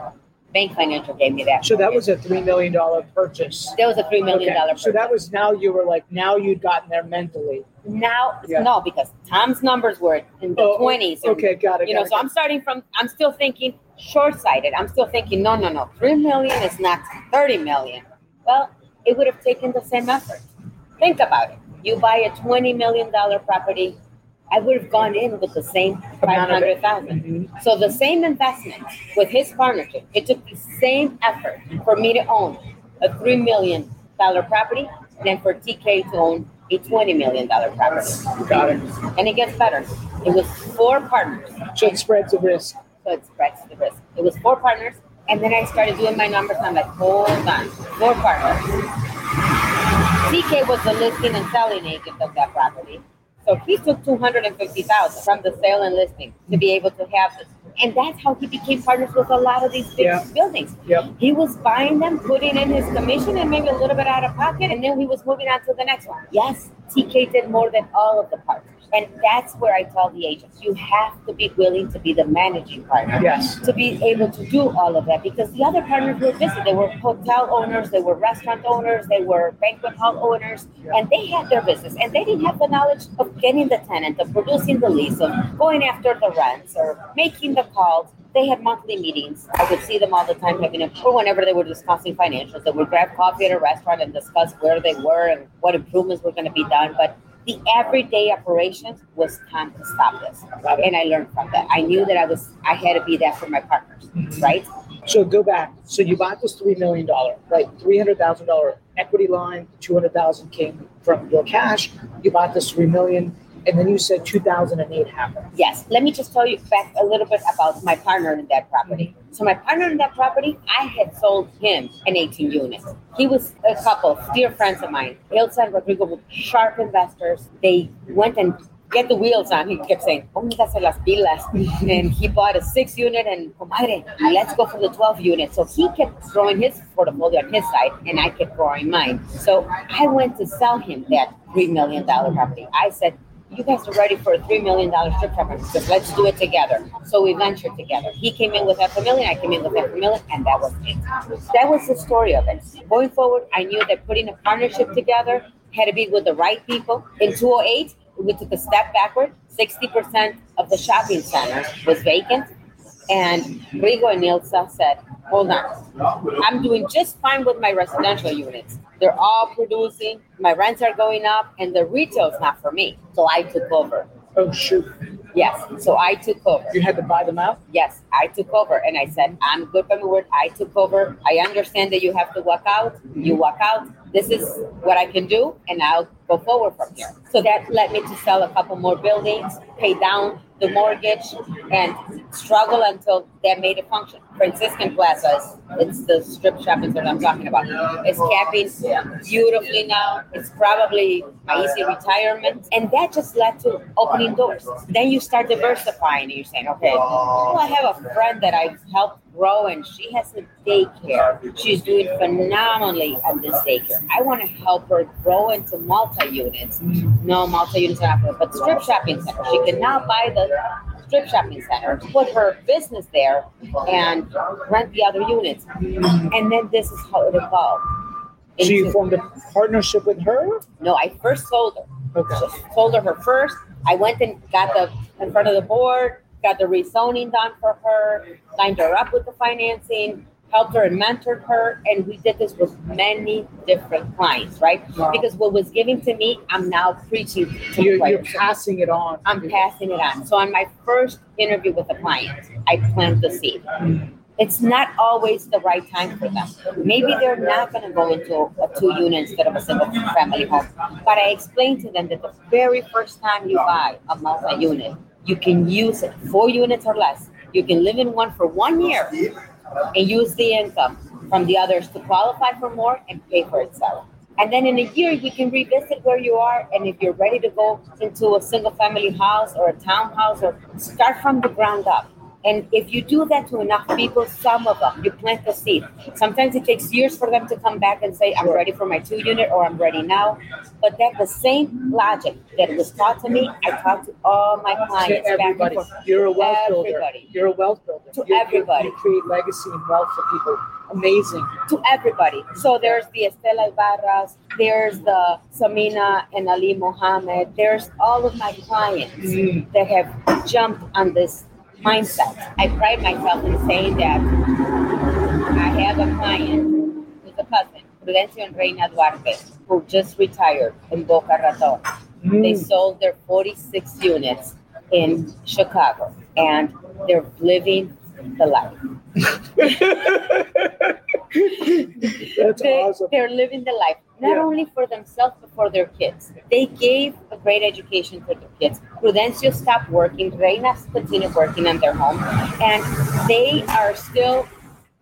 Bank Financial gave me that. So that was a $3 million purchase. that was a three million Okay. dollar. So that was now you were like, now you'd gotten there mentally. now Yeah. no because Tom's numbers were in the Oh, oh twenties. Okay, got it. you know it, so i'm starting from i'm still thinking short-sighted i'm still thinking no no no 3 million is not 30 million well it would have taken the same effort think about it you buy a 20 million dollar property i would have gone in with the same Amount of it. 500000 Mhm. so the same investment with his partnership it took the same effort for me to own a 3 million dollar property than for tk to own a 20 million dollar property Got it. and it gets better it was four partners So it spreads the risk. It spreads the risk. It was four partners, and then I started doing my numbers. And I'm like, hold on, four partners. TK was the listing and selling agent of that property, so he took two hundred and fifty thousand from the sale and listing to be able to have And that's how he became partners with a lot of these big Yeah. buildings. Yep. He was buying them, putting in his commission and maybe a little bit out of pocket, and then he was moving on to the next one. Yes, TK did more than all of the partners. And that's where I tell the agents you have to be willing to be the managing partner Yes. to be able to do all of that because the other partners were busy. They were hotel owners, they were restaurant owners, they were banquet hall owners, and they had their business and they didn't have the knowledge of getting the tenant, of producing the lease, of going after the rents or making the calls. They had monthly meetings. I would see them all the time having a or whenever they were discussing financials. They would grab coffee at a restaurant and discuss where they were and what improvements were going to be done. But the everyday operations was time to stop this. And I learned from that. I knew that I was I had to be there for my partners, mm-hmm. right? So go back. So you bought this three million dollar, right? Three hundred thousand dollar equity line. Two hundred thousand came from your cash. You bought this three million, and then you said two thousand and eight happened. Yes. Let me just tell you back a little bit about my partner in that property. So my partner in that property, I had sold him an 18 unit. He was a couple, dear friends of mine, Ilsa and Rodrigo, sharp investors. They went and get the wheels on. He kept saying, oh, "Póngase las pilas," and he bought a six unit and oh, comadre, let's go for the 12 unit. So he kept growing his portfolio on his side, and I kept growing mine. So I went to sell him that three million dollar property. I said, you guys are ready for a three million dollar strip property. So let's do it together. So we ventured together. He came in with half a million, I came in with half a million, and that was it. That was the story of it. Going forward, I knew that putting a partnership together had to be with the right people. In 208, we took a step backward. 60% of the shopping center was vacant. And Rigo and Nilsa said, hold on. I'm doing just fine with my residential units. They're all producing, my rents are going up, and the retail's not for me. So I took over. Oh shoot! Yes. So I took over. You had to buy them out. Yes, I took over and I said, I'm good by my word. I took over. I understand that you have to walk out. You mm-hmm. walk out. This is what I can do, and I'll go forward from here. So that led me to sell a couple more buildings, pay down the mortgage, and struggle until that made it function. Franciscan Plaza, is, it's the strip shopping that I'm talking about. It's capping beautifully now. It's probably my easy retirement. And that just led to opening doors. Then you start diversifying and you're saying, okay, well, I have a friend that I've helped grow and she has a daycare. She's doing phenomenally at this daycare. I want to help her grow into multi units. No, multi units are not for but strip shopping center. She can now buy the strip shopping center, put her business there, and rent the other units. And then this is how it evolved. So you formed a partnership with her. no, I first sold her. Okay. So told her her first. I went and got the in front of the board, got the rezoning done for her, lined her up with the financing, helped her and mentored her, and we did this with many different clients, right? Wow. Because what was given to me, I'm now preaching to You're, you're passing it on. I'm passing it on. So on my first interview with a client, I planted the seed. Hmm. It's not always the right time for them. Maybe they're not going to go into a two unit instead of a single family home. But I explained to them that the very first time you buy a multi unit, you can use it four units or less. You can live in one for one year and use the income from the others to qualify for more and pay for itself. And then in a year, you can revisit where you are. And if you're ready to go into a single family house or a townhouse or start from the ground up. And if you do that to enough people, some of them, you plant the seed. Sometimes it takes years for them to come back and say, I'm ready for my two unit or I'm ready now. But that the same logic that was taught to me, I taught to all my To clients back and forth. you're a wealth builder. Everybody. You're a wealth builder. To You- you- everybody. You create legacy and wealth for people. Amazing. to everybody. So there's the Estela Ibarras, there's the Samina and Ali Mohammed, there's all of my clients Mm. that have jumped on this mindset. I pride myself in saying that I have a client who's a cousin, Prudencio and Reina Duarte, who just retired in Boca Raton. They Mm. sold their 46 units in Chicago and they're living the life. That's they, awesome. They're living the life, not Yeah. only for themselves, but for their kids. They gave a great education to their kids. Prudencio stopped working, Reinas continued working in their home, and they are still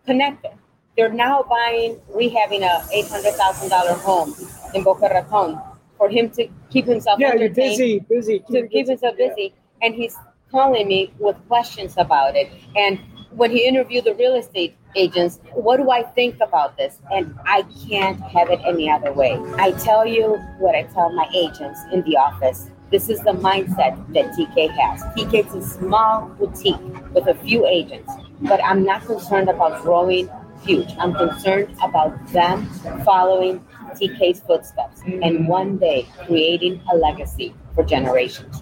connected. They're now buying, rehabbing a $800,000 home in Boca Raton for him to keep himself Yeah, you're busy, busy. to keep himself Yeah. busy. And he's calling me with questions about it. And when he interviewed the real estate agents, what do I think about this? And I can't have it any other way. I tell you what I tell my agents in the office. This is the mindset that TK has. TK is a small boutique with a few agents, but I'm not concerned about growing huge. I'm concerned about them following TK's footsteps and one day creating a legacy for generations.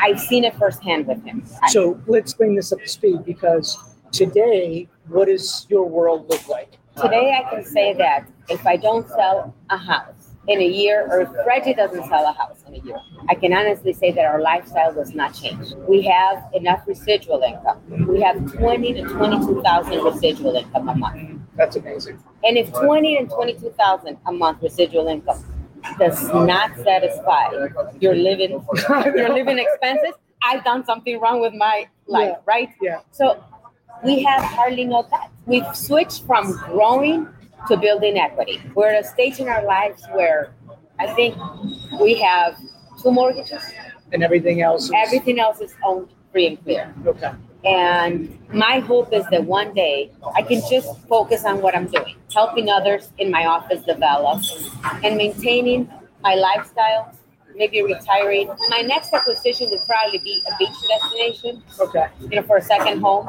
I've seen it firsthand with him. So let's bring this up to speed because today, what does your world look like? Today, I can say that if I don't sell a house, in a year, or if Reggie doesn't sell a house in a year, I can honestly say that our lifestyle does not change. We have enough residual income. We have twenty to twenty-two thousand residual income a month. That's amazing. And if twenty and twenty-two thousand a month residual income does not satisfy your living your living expenses, I've done something wrong with my life, Yeah. right? Yeah. So we have hardly no debt. We've switched from growing to building equity. We're at a stage in our lives where I think we have two mortgages. And everything else is Everything else is owned free and clear. okay. And my hope is that one day I can just focus on what I'm doing, helping others in my office develop and maintaining my lifestyle, maybe retiring. My next acquisition would probably be a beach destination, Okay. you know, for a second home.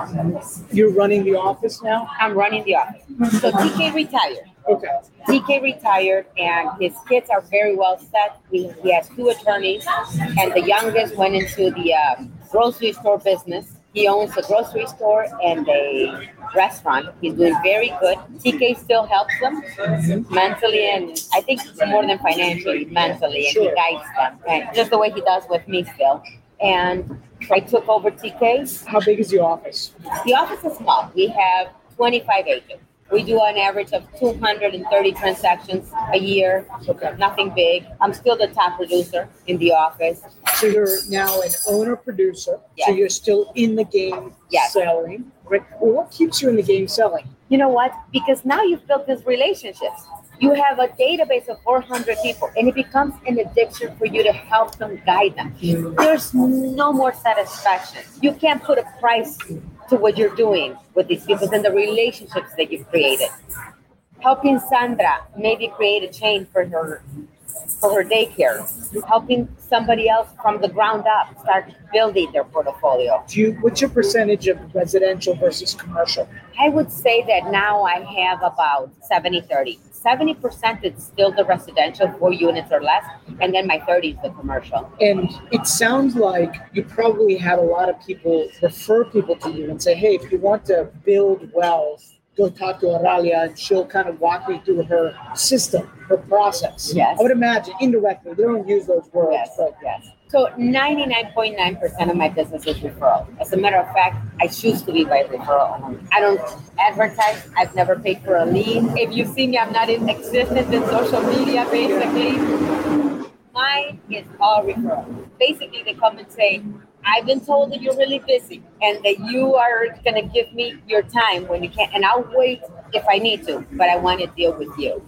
You're running the office now? I'm running the office. So TK retired. Okay. TK retired and his kids are very well set. He, he has two attorneys, and the youngest went into the uh, grocery store business. He owns a grocery store and a restaurant. He's doing very good. TK still helps them mentally and I think more than financially, mentally, and Sure. he guides them. And just the way he does with me still. And I took over TK. How big is your office? The office is small. We have 25 agents. We do an average of 230 transactions a year. Okay. Nothing big. I'm still the top producer in the office. So you're now an owner producer. So you're still in the game Yes. selling. Right. Well, what keeps you in the game selling? You know what? Because now you've built these relationships. You have a database of 400 people, and it becomes an addiction for you to help them, guide them. There's no more satisfaction. You can't put a price to what you're doing with these people and the relationships that you've created. Helping Sandra maybe create a chain for her for her daycare. Helping somebody else from the ground up start building their portfolio. Do you? What's your percentage of residential versus commercial? I would say that now I have about 70 30. 70% is still the residential, four units or less, and then my 30 is the commercial. And it sounds like you probably had a lot of people refer people to you and say, hey, if you want to build wealth, go talk to Oralia and she'll kind of walk me through her system, her process. Yes. I would imagine indirectly, they don't use those words, Yes, but yes. So 99.9% of my business is referral. As a matter of fact, I choose to be by referral. only. I don't advertise. I've never paid for a lead. If you see me, I'm not in existence in social media, basically. Mine is all referral. Basically, they come and say, I've been told that you're really busy and that you are going to give me your time when you can, and I'll wait if I need to, but I want to deal with you.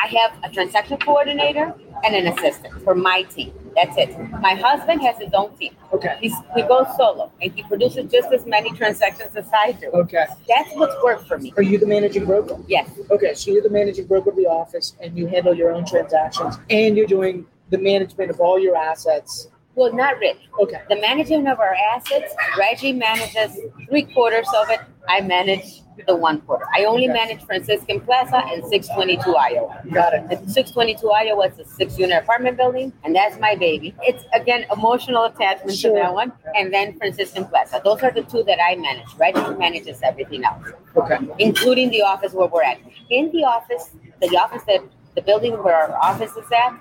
I have a transaction coordinator and an assistant for my team. That's it. My husband has his own team. okay. He's, he goes solo and he produces just as many transactions as I do. Okay. That's what's worked for me. Are you the managing broker? Yes. Okay, so you're the managing broker of the office and you handle your own transactions and you're doing the management of all your assets. Well, not really. Okay. The management of our assets, Reggie manages three quarters of it. I manage the one quarter. I only Okay. manage Franciscan Plaza and 622 Iowa. Got it. The 622 Iowa is a six unit apartment building, and that's my baby. It's again emotional attachment Sure. to that one. And then Franciscan Plaza. Those are the two that I manage. Reggie manages everything else, Okay. including the office where we're at. In the office, the office that the building where our office is at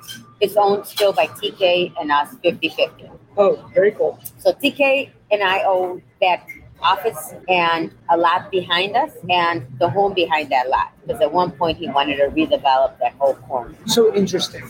is owned still by TK and us 50 50. Oh, very cool. So TK and I own that office and a lot behind us and the home behind that lot. Because at one point he wanted to redevelop that whole corner. So interesting.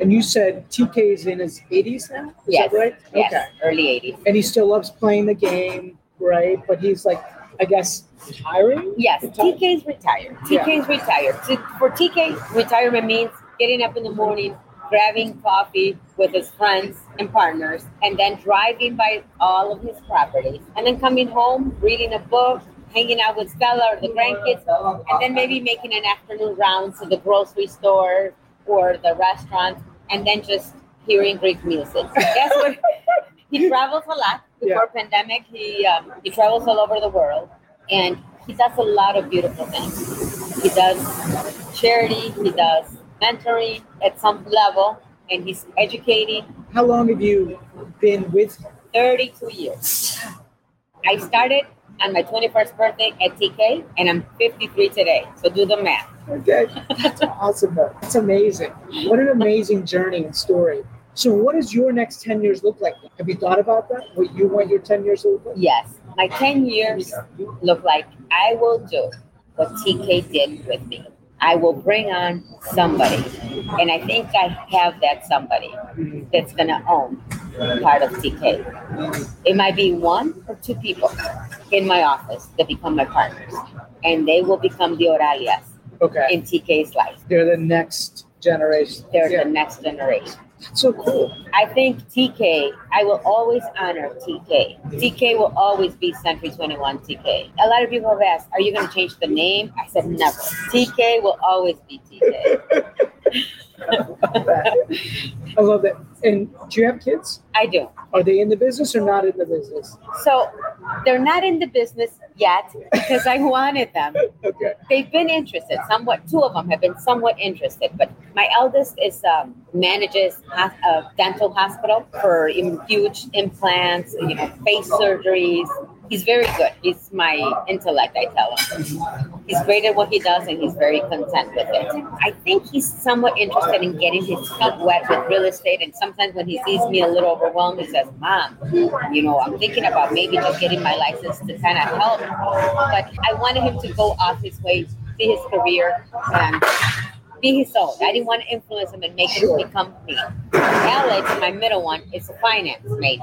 And you said TK is in his 80s now? Is yes. that right? Yes. Okay. Early 80s. And he still loves playing the game, right? But he's like, I guess, retiring? Yes, Retired. TK's retired. Yeah. TK's retired. For TK, retirement means getting up in the morning, grabbing coffee with his friends and partners, and then driving by all of his properties, and then coming home, reading a book, hanging out with Stella or the grandkids, and then maybe making an afternoon round to the grocery store or the restaurant, and then just hearing Greek music. That's what he travels a lot. Before yeah. pandemic, he um, he travels all over the world, and he does a lot of beautiful things. He does charity. He does mentoring at some level, and he's educating. How long have you been with? Thirty-two years. I started on my 21st birthday at TK, and I'm 53 today. So do the math. Okay, that's awesome. That's amazing. What an amazing journey and story. So, what does your next 10 years look like? Have you thought about that? What you want your 10 years to look like? Yes. My 10 years look like I will do what TK did with me. I will bring on somebody. And I think I have that somebody that's going to own part of TK. It might be one or two people in my office that become my partners, and they will become the Oralias okay. in TK's life. They're the next generation. They're yeah. the next generation. So cool. I think TK, I will always honor TK. TK will always be Century 21 TK. A lot of people have asked, are you going to change the name? I said, never. TK will always be TK. I love that. And do you have kids? I do. Are they in the business or not in the business? So they're not in the business yet because I wanted them. okay. They've been interested somewhat. Two of them have been somewhat interested, but my eldest is um, manages a dental hospital for huge implants, you know, face surgeries, he's very good. He's my intellect, I tell him. He's great at what he does and he's very content with it. I think he's somewhat interested in getting his feet wet with real estate. And sometimes when he sees me a little overwhelmed, he says, Mom, you know, I'm thinking about maybe just getting my license to kind of help. But I wanted him to go off his way, see his career, and be his own. I didn't want to influence him and make him become me. Alex, my middle one, is a finance major,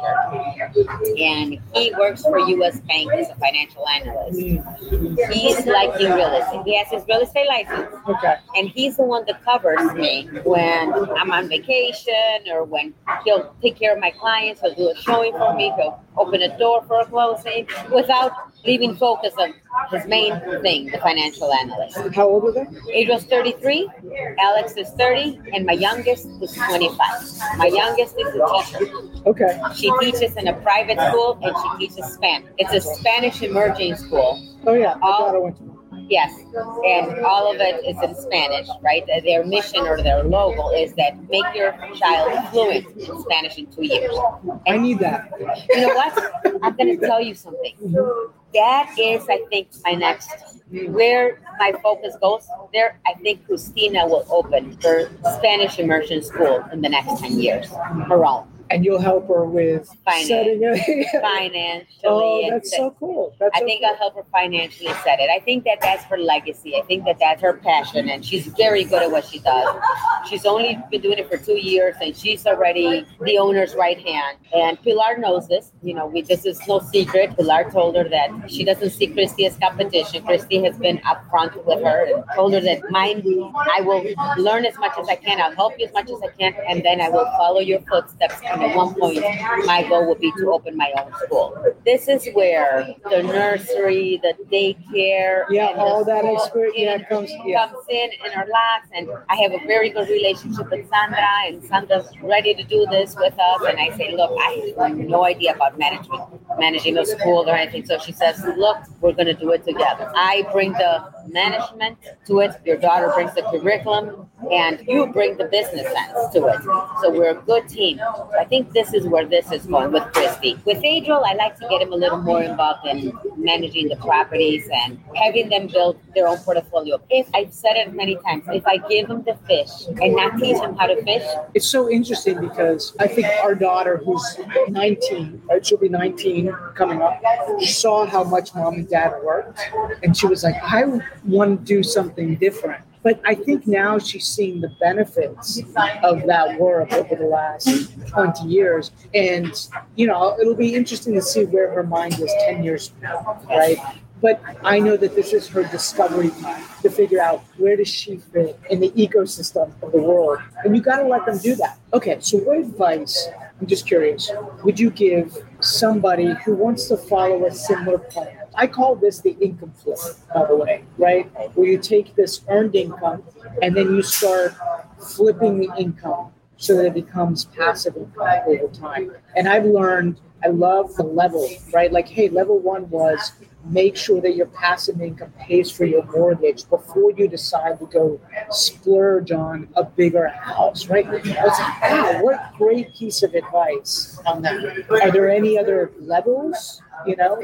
and he works for U.S. Bank as a financial analyst. He's like in real estate. He has his real estate license, okay. and he's the one that covers me when I'm on vacation or when he'll take care of my clients. He'll do a showing for me. He'll open a door for a closing without leaving focus on his main thing, the financial analyst. How old are they? Adriel's 33, Alex is 30, and my youngest is 25. My youngest is a teacher. Okay. She teaches in a private school and she teaches Spanish. It's a Spanish immersion school. Oh, yeah. All, daughter went to Yes, and all of it is in Spanish, right? Their mission or their logo is that make your child fluent in Spanish in two years. And I need that. You know what? I'm going to tell you something. That is, I think, my next where my focus goes. There, I think Christina will open her Spanish immersion school in the next ten years, her own and you'll help her with Finance, setting it. financially. Oh, that's so cool. That's I so think cool. I'll help her financially set it. I think that that's her legacy. I think that that's her passion, and she's very good at what she does. She's only been doing it for two years, and she's already the owner's right hand. And Pilar knows this. You know, we, this is no secret. Pilar told her that she doesn't see Christy as competition. Christy has been upfront with her and told her that mine, I will learn as much as I can. I'll help you as much as I can, and then I will follow your footsteps at one point, my goal would be to open my own school. This is where the nursery, the daycare, yeah, all that experience yeah, comes, yeah. comes in in our laps. And I have a very good relationship with Sandra, and Sandra's ready to do this with us. And I say, look, I have no idea about management, managing a school or anything. So she says, look, we're going to do it together. I bring the management to it. Your daughter brings the curriculum, and you bring the business sense to it. So we're a good team. I think this is where this is going with Christy. With Adriel, I like to get him a little more involved in managing the properties and having them build their own portfolio. If I've said it many times, if I give them the fish and not teach them how to fish, it's so interesting because I think our daughter, who's 19, right, she'll be 19 coming up, saw how much mom and dad worked, and she was like, I want to do something different. But I think now she's seeing the benefits of that work over the last 20 years. And, you know, it'll be interesting to see where her mind is 10 years from now, right? But I know that this is her discovery to figure out where does she fit in the ecosystem of the world. And you got to let them do that. Okay, so what advice, I'm just curious, would you give somebody who wants to follow a similar plan? I call this the income flip, by the way, right? Where you take this earned income and then you start flipping the income so that it becomes passive income over time. And I've learned I love the level, right? Like, hey, level one was make sure that your passive income pays for your mortgage before you decide to go splurge on a bigger house, right? Like, wow, what great piece of advice on that. Are there any other levels, you know,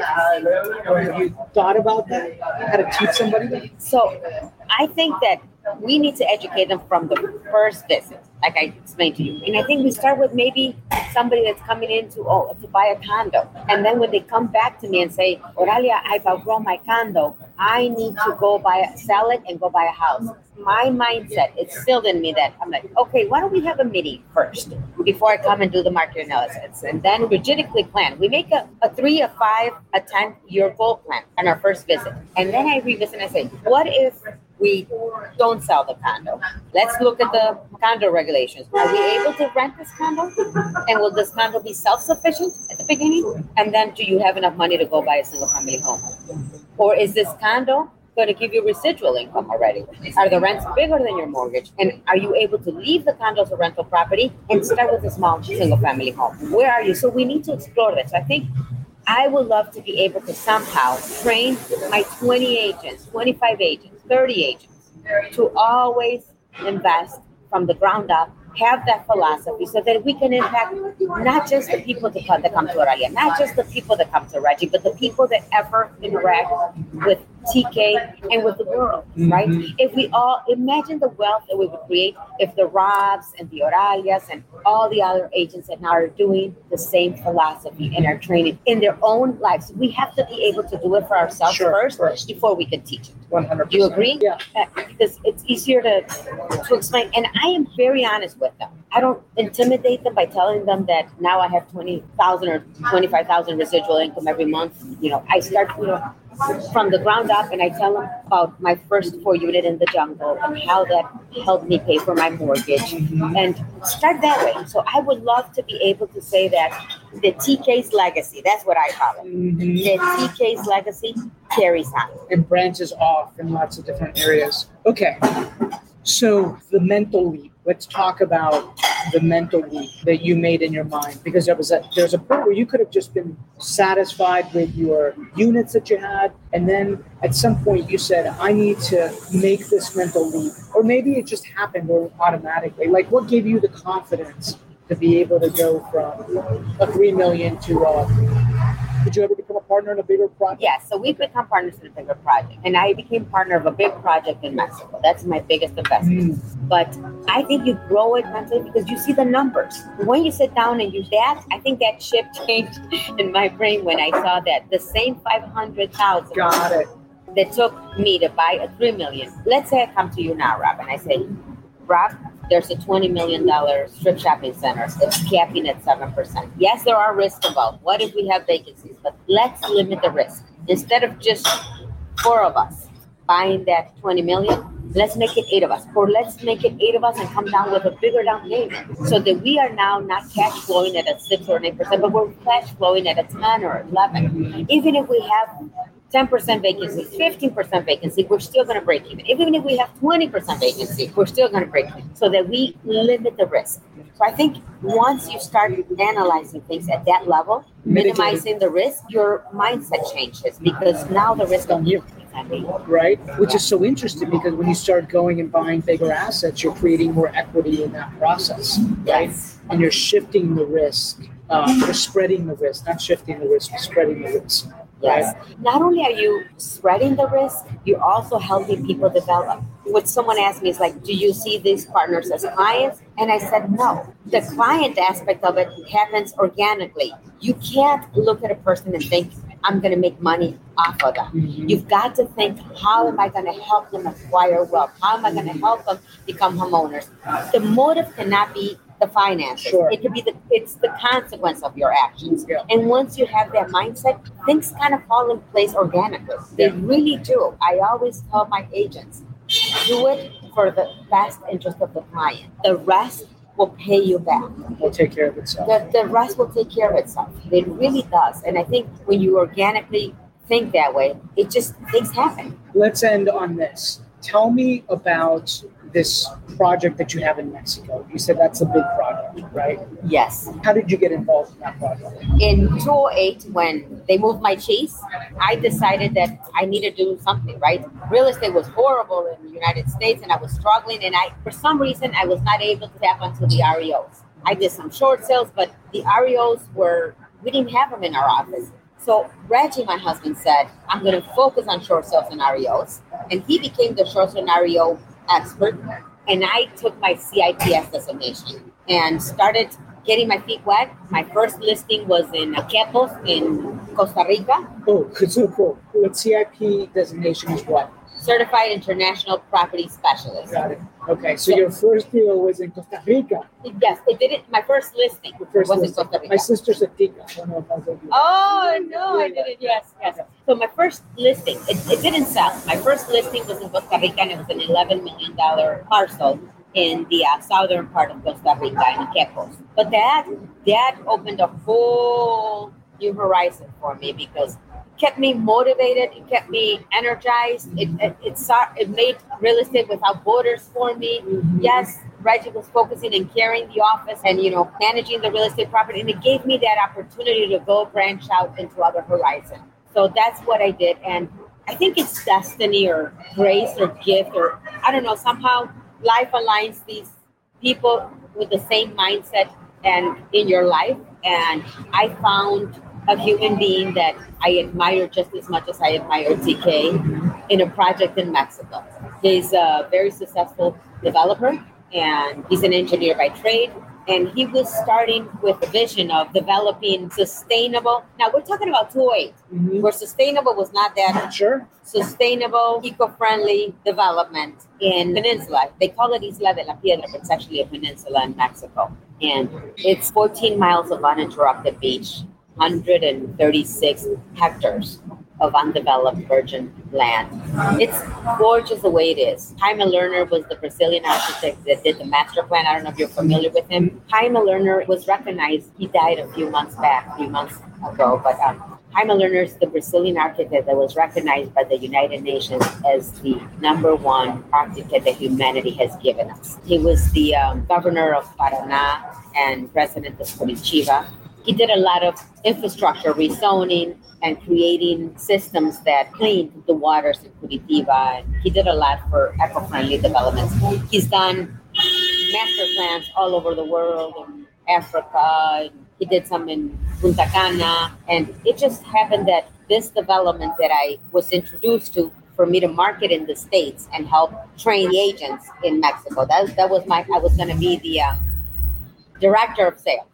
or have you thought about that? How to teach somebody that? So I think that we need to educate them from the first visit like I explained to you. And I think we start with maybe somebody that's coming in to oh to buy a condo. And then when they come back to me and say, Oralia, I've outgrown my condo. I need to go buy sell it and go buy a house. My mindset is still in me that I'm like, okay, why don't we have a meeting first before I come and do the market analysis? And then strategically plan. We make a, a three, a five, a ten year goal plan on our first visit. And then I revisit and I say, what if we don't sell the condo. Let's look at the condo regulations. Are we able to rent this condo? And will this condo be self sufficient at the beginning? And then do you have enough money to go buy a single family home? Or is this condo going to give you residual income already? Are the rents bigger than your mortgage? And are you able to leave the condo as a rental property and start with a small single family home? Where are you? So we need to explore this. I think I would love to be able to somehow train my 20 agents, 25 agents 30 agents to always invest from the ground up have that philosophy so that we can impact not just the people that come, to Oralia, not just the people that come to Reggie, but the people that ever interact with TK and with the world, mm-hmm. right? If we all imagine the wealth that we would create if the Robs and the Oralias and all the other agents that now are doing the same philosophy and are training in their own lives. We have to be able to do it for ourselves sure, first, first, before we can teach it. 100 Do you agree? Yeah. Uh, because it's easier to, to explain. And I am very honest with them. I don't intimidate them by telling them that now I have 20,000 or 25,000 residual income every month. You know, I start, you know, from the ground up and I tell them about my first four unit in the jungle and how that helped me pay for my mortgage and start that way. So I would love to be able to say that the TK's legacy, that's what I call it. Mm-hmm. The TK's legacy carries on. It branches off in lots of different areas. Okay. So the mental leap let's talk about the mental leap that you made in your mind because there was a there's a point where you could have just been satisfied with your units that you had and then at some point you said i need to make this mental leap or maybe it just happened or automatically. Like what gave you the confidence to be able to go from a three million to a did you ever become a partner in a bigger project? Yes, so we've become partners in a bigger project. And I became partner of a big project in Mexico. That's my biggest investment. Mm. But I think you grow it mentally because you see the numbers. When you sit down and you that, I think that ship changed in my brain when I saw that. The same 500,000. Got it. That took me to buy a 3 million. Let's say I come to you now, Rob, and I say, Rob, there's a $20 million strip shopping center. It's capping at 7%. Yes, there are risks involved. What if we have vacancies? But let's limit the risk. Instead of just four of us buying that 20 million, let's make it eight of us. Or let's make it eight of us and come down with a bigger down payment so that we are now not cash flowing at a 6 or 8%, but we're cash flowing at a 10 or 11. Even if we have 10% vacancy, 15% vacancy, we're still going to break even. Even if we have 20% vacancy, we're still going to break even so that we limit the risk. So I think once you start analyzing things at that level, minimizing the risk, your mindset changes because now the risk on you. Right, which is so interesting because when you start going and buying bigger assets, you're creating more equity in that process, right? Yes. And you're shifting the risk, uh, you're spreading the risk, not shifting the risk, spreading the risk. Yes. Not only are you spreading the risk, you're also helping people develop. What someone asked me is like, do you see these partners as clients? And I said, no. The client aspect of it happens organically. You can't look at a person and think, I'm going to make money off of them. Mm-hmm. You've got to think, how am I going to help them acquire wealth? How am I going to help them become homeowners? The motive cannot be the finances. Sure. It could be the it's the consequence of your actions. Yeah. And once you have that mindset, things kind of fall in place organically. They yeah. really do. I always tell my agents, do it for the best interest of the client. The rest will pay you back. Will take care of itself. The, the rest will take care of itself. It really does. And I think when you organically think that way, it just things happen. Let's end on this. Tell me about this project that you have in Mexico. You said that's a big project, right? Yes. How did you get involved in that project? In 2008, when they moved my cheese, I decided that I needed to do something, right? Real estate was horrible in the United States and I was struggling. And I, for some reason, I was not able to tap onto the REOs. I did some short sales, but the REOs were, we didn't have them in our office. So Reggie, my husband, said, I'm going to focus on short sale scenarios. And he became the short scenario expert. And I took my CIPS designation and started getting my feet wet. My first listing was in Quepos in Costa Rica. Oh, so cool. What CIP designation is what? Certified International Property Specialist. Got it. Okay, so your first deal was in Costa Rica. Yes, it did it. My first listing first was listing. in Costa Rica. My sister's a tica. I don't know if I Oh no, I did it. Yes, yes. So my first listing, it, it didn't sell. My first listing was in Costa Rica, and it was an eleven million dollar parcel in the uh, southern part of Costa Rica in Quepos. But that that opened a whole new horizon for me because kept me motivated. It kept me energized. It it it, saw, it made real estate without borders for me. Mhm. Yes, Reggie was focusing and carrying the office and you know managing the real estate property, and it gave me that opportunity to go branch out into other horizons. So that's what I did, and I think it's destiny or grace or gift or I don't know. Somehow life aligns these people with the same mindset and in your life, and I found a human being that I admire just as much as I admire TK in a project in Mexico. He's a very successful developer and he's an engineer by trade. And he was starting with a vision of developing sustainable. Now we're talking about 208, Mhm. where sustainable was not that Sure. sustainable, eco-friendly development in Peninsula. They call it Isla de la Piedra, but it's actually a peninsula in Mexico. And it's 14 miles of uninterrupted beach, 136 hectares of undeveloped virgin land. It's gorgeous the way it is. Jaime Lerner was the Brazilian architect that did the master plan. I don't know if you're familiar with him. Jaime Lerner was recognized. He died a few months back, a few months ago, but um, Jaime Lerner is the Brazilian architect that was recognized by the United Nations as the number one architect that humanity has given us. He was the um, governor of Paraná and president of Curitiba. He did a lot of infrastructure rezoning and creating systems that cleaned the waters in Curitiba. He did a lot for eco-friendly developments. He's done master plans all over the world in Africa. He did some in Punta Cana. And it just happened that this development that I was introduced to for me to market in the States and help train the agents in Mexico. That, that was my, I was going to be the uh, director of sales.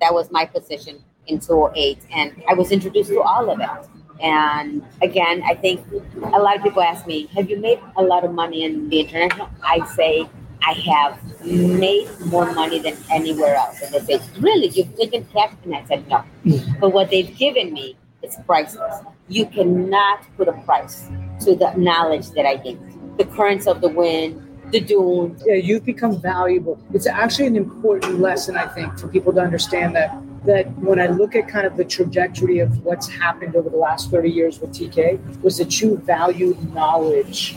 That was my position in 2008. And I was introduced to all of it And again, I think a lot of people ask me, have you made a lot of money in the international? I say, I have made more money than anywhere else. And they say, really, you've taken cash? And I said, no. But what they've given me is priceless. You cannot put a price to the knowledge that I gained. The currents of the wind, the dunes. Yeah, you've become valuable. It's actually an important lesson, I think, for people to understand that that when I look at kind of the trajectory of what's happened over the last 30 years with TK, was that you valued knowledge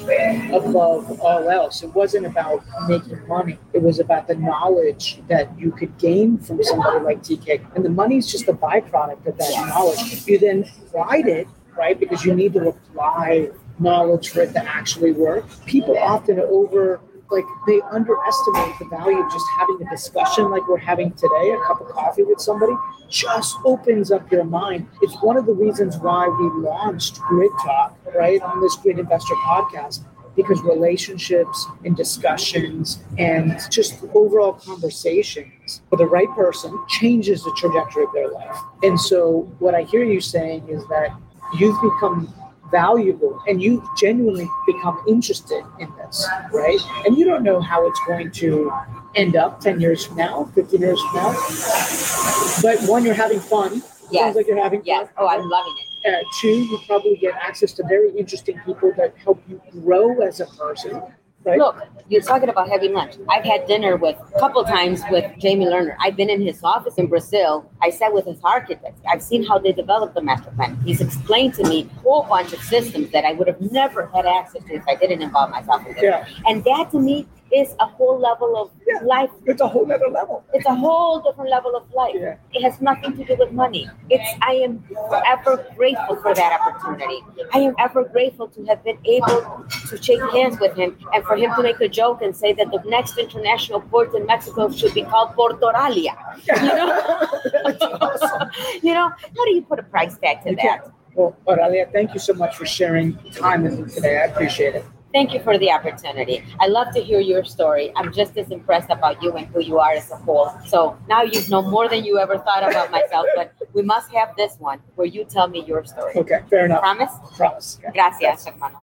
above all else. It wasn't about making money. It was about the knowledge that you could gain from somebody like TK. And the money is just a byproduct of that knowledge. You then applied it, right? Because you need to apply knowledge for it to actually work. People often over like they underestimate the value of just having a discussion like we're having today, a cup of coffee with somebody, just opens up your mind. It's one of the reasons why we launched Grid Talk, right, on this Grid Investor podcast, because relationships and discussions and just overall conversations for the right person changes the trajectory of their life. And so what I hear you saying is that you've become valuable and you've genuinely become interested in this, right? And you don't know how it's going to end up 10 years from now, 15 years from now. But one, you're having fun. Yes. Sounds like you're having Yes. fun. Oh, I'm loving it. Uh, two, you probably get access to very interesting people that help you grow as a person. Right. Look, you're talking about having lunch. I've had dinner with a couple times with Jaime Lerner. I've been in his office in Brazil. I sat with his architects. I've seen how they developed the master plan. He's explained to me a whole bunch of systems that I would have never had access to if I didn't involve myself in this. Yeah. And that to me is a whole level of Yeah. life. It's a whole other level. It's a whole different level of life. Yeah. It has nothing to do with money. It's I am ever grateful for that opportunity. I am ever grateful to have been able to shake hands with him and for him to make a joke and say that the next international port in Mexico should be called Portoralia. You know? Awesome. you know, how do you put a price tag to You that? can't. Well, Oralia, thank you so much for sharing time with me today. I appreciate it. Thank you for the opportunity. I love to hear your story. I'm just as impressed about you and who you are as a whole. So now you know more than you ever thought about myself, but we must have this one where you tell me your story. Okay, fair enough. Promise? Promise. Okay. Gracias, hermano.